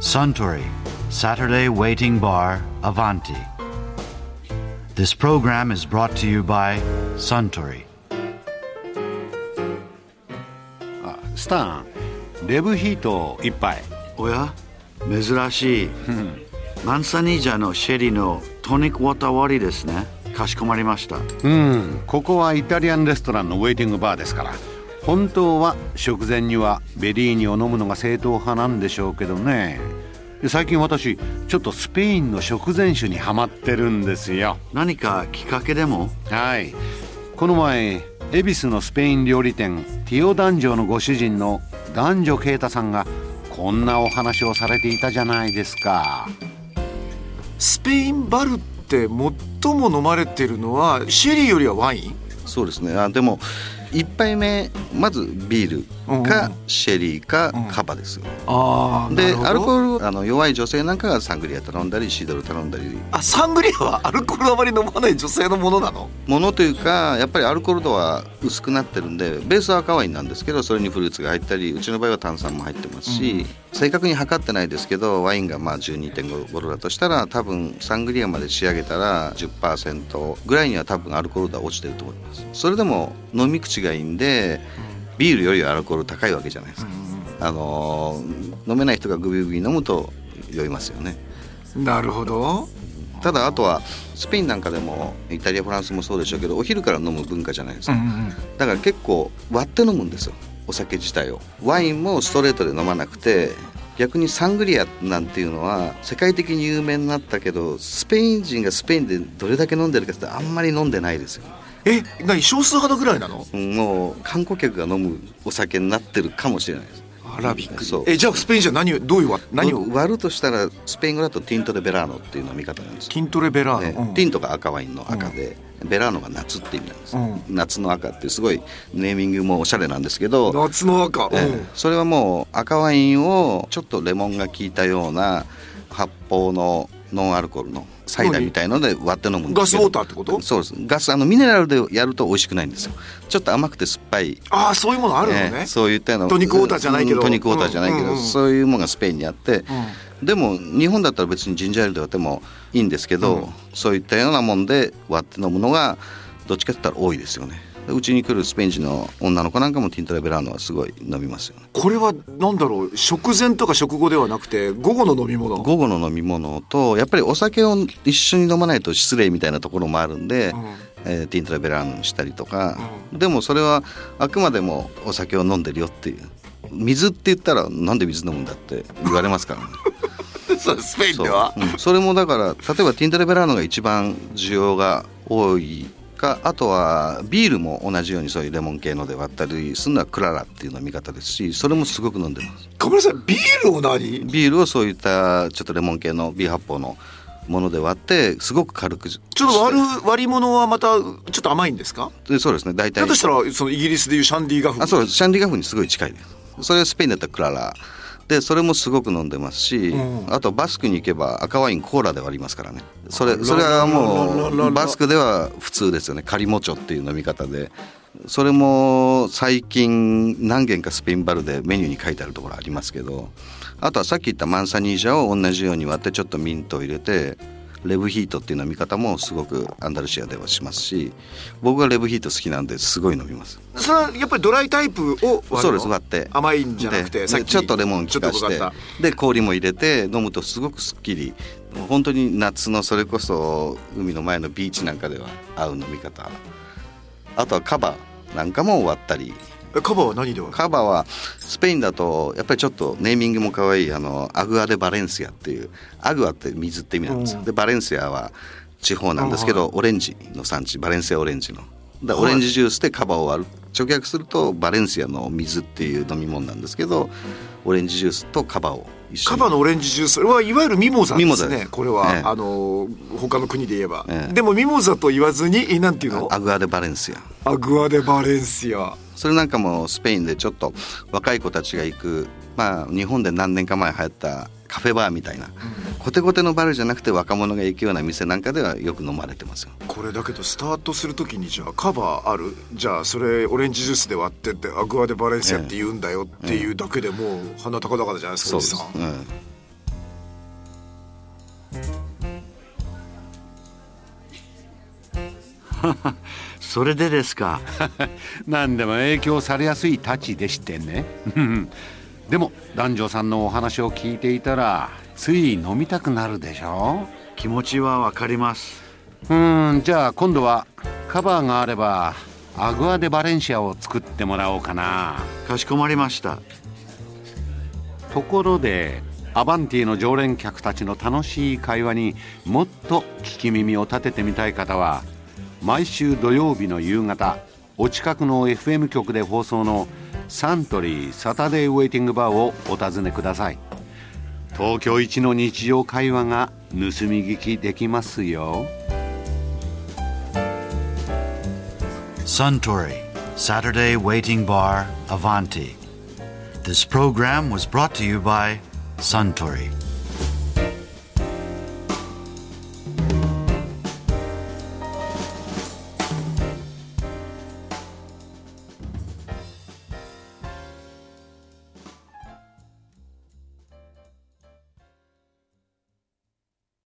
Suntory Saturday Waiting Bar Avanti. This program is brought to you by Suntory. スタンレブヒート一杯おや珍しいマンサニージャのシェリーのトニックウォーター割りですねかしこまりましたうんここはイタリアンレストランのウェイティングバーですから本当は食前にはベリーニを飲むのが正統派なんでしょうけどね。で最近私ちょっとスペインの食前酒にハマってるんですよ。何かきっかけでも？はい。この前恵比寿のスペイン料理店ティオ男女のご主人の男女啓太さんがこんなお話をされていたじゃないですか。スペインバルって最も飲まれてるのはシェリーよりはワイン？そうですね。あでも1杯目まずビールかシェリーかカバですよ、ああでアルコールあの弱い女性なんかがサングリア頼んだりシードル頼んだり。あサングリアはアルコールあまり飲まない女性のものなの？ものというかやっぱりアルコール度は薄くなってるんでベースは赤ワインなんですけどそれにフルーツが入ったりうちの場合は炭酸も入ってますし、正確に測ってないですけどワインがまあ12.5度だとしたら多分サングリアまで仕上げたら10%ぐらいには多分アルコール度は落ちてると思います。それでも飲み口がいいんでビールよりはアルコール高いわけじゃないですか、あのー飲めない人がグビグビ飲むと酔いますよね。なるほど。ただあとはスペインなんかでもイタリアフランスもそうでしょうけどお昼から飲む文化じゃないですか、だから結構割って飲むんですよお酒自体を。ワインもストレートで飲まなくて逆にサングリアなんていうのは世界的に有名になったけどスペイン人がスペインでどれだけ飲んでるかってあんまり飲んでないですよ。え何少数派のぐらいなの？うんもう観光客が飲むお酒になってるかもしれないです。あらびっくそう。りえじゃあスペインじゃ何をどういうわ何を？割るとしたらスペイン語だとティント・デ・ベラーノっていう飲み方なんですよ。ティントレベラーねノ、うん。ティントが赤ワインの赤で、ベラーノが夏って意味なんです、うん。夏の赤ってすごいネーミングもおしゃれなんですけど、夏の赤、うん。ええそれはもう赤ワインをちょっとレモンが効いたような発泡のノンアルコールのサイダーみたいので割って飲むんですけど。ガスウォーターってこと？そうです。ガスあのミネラルでやると美味しくないんですよ。ちょっと甘くて酸っぱい。ああそういうものあるのね、ええそういったようなトニックウォーターじゃないけど。うんトニックウォーターじゃないけど、うん。うん。うんそういうものがスペインにあって、でも日本だったら別にジンジャーエールで割ってもいいんですけど、そういったようなもんで割って飲むのがどっちかって言ったら多いですよね。でうちに来るスペイン人の女の子なんかもティントレベラーノはすごい飲みますよね。これはなんだろう食前とか食後ではなくて午後の飲み物？午後の飲み物とやっぱりお酒を一緒に飲まないと失礼みたいなところもあるんで、えーティントレベラーノにしたりとか、でもそれはあくまでもお酒を飲んでるよっていう。水って言ったらなんで水飲むんだって言われますからね そうスペインでは？う。ん。それもだから例えばティントレベラーノが一番需要が多いかあとはビールも同じようにそういうレモン系ので割ったりするのはクララっていう飲み方ですしそれもすごく飲んでます。ごめんなさいビールを何？ビールをそういったちょっとレモン系のビー発泡のもので割ってすごく軽くちょっと割る割り物はまたちょっと甘いんですか？でそうですね。大体だとしたらそのイギリスでいうシャンディガフ。あそうシャンディガフにすごい近いです。それはスペインだったらクララでそれもすごく飲んでますし、あとバスクに行けば赤ワインコーラで割りますからね。それそれはもうバスクでは普通ですよね。カリモチョっていう飲み方で。それも最近何軒かスペインバルでメニューに書いてあるところありますけどあとはさっき言ったマンサニージャを同じように割ってちょっとミントを入れてレブヒートっていう飲み方もすごくアンダルシアではしますし僕はレブヒート好きなんですごい飲みます。それはやっぱりドライタイプをそうです。割って。甘いんじゃなくてちょっとレモン効かしてで氷も入れて飲むとすごくすっきり本当に夏のそれこそ海の前のビーチなんかでは合う飲み方。あとはカバなんかも割ったりえカバは何でカバはスペインだとやっぱりちょっとネーミングも可愛いあのアグア・デ・バレンシアっていうアグアって水って意味なんですよ。でバレンシアは地方なんですけどオレンジの産地バレンシアオレンジの。だオレンジジュースでカバを割る。直訳するとバレンシアの水っていう飲み物なんですけどオレンジジュースとカバを一緒に。カバのオレンジジュースそれはいわゆるミモザですね。これは、ええ。あの他の国で言えば、ええ。でもミモザと言わずにえなんていうの？アグア・デ・バレンシア。アグアデバレンシアそれなんかもスペインでちょっと若い子たちが行くまあ日本で何年か前流行ったカフェバーみたいな、コテコテのバルじゃなくて若者が行くような店なんかではよく飲まれてますよ。これだけどスタートするときにじゃあカバーある？じゃあそれオレンジジュースで割ってってアグアデバレンシアって言うんだよっていうだけでもう鼻高々じゃないですかおじさん、うん それでですか。何でも影響されやすいたちでしてね。でも男女さんのお話を聞いていたらつい飲みたくなるでしょ。気持ちはわかります。うんじゃあ今度はカバーがあればアグア・デ・バレンシアを作ってもらおうかな。かしこまりました。ところでアバンティの常連客たちの楽しい会話にもっと聞き耳を立ててみたい方は毎週土曜日の夕方お近くの FM 局で放送のサントリーサタデーウェイティングバーをお尋ねください。東京一の日常会話が盗み聞きできますよ。サントリーサタデーウェイティングバーアヴァンティ This program was brought to you by サントリー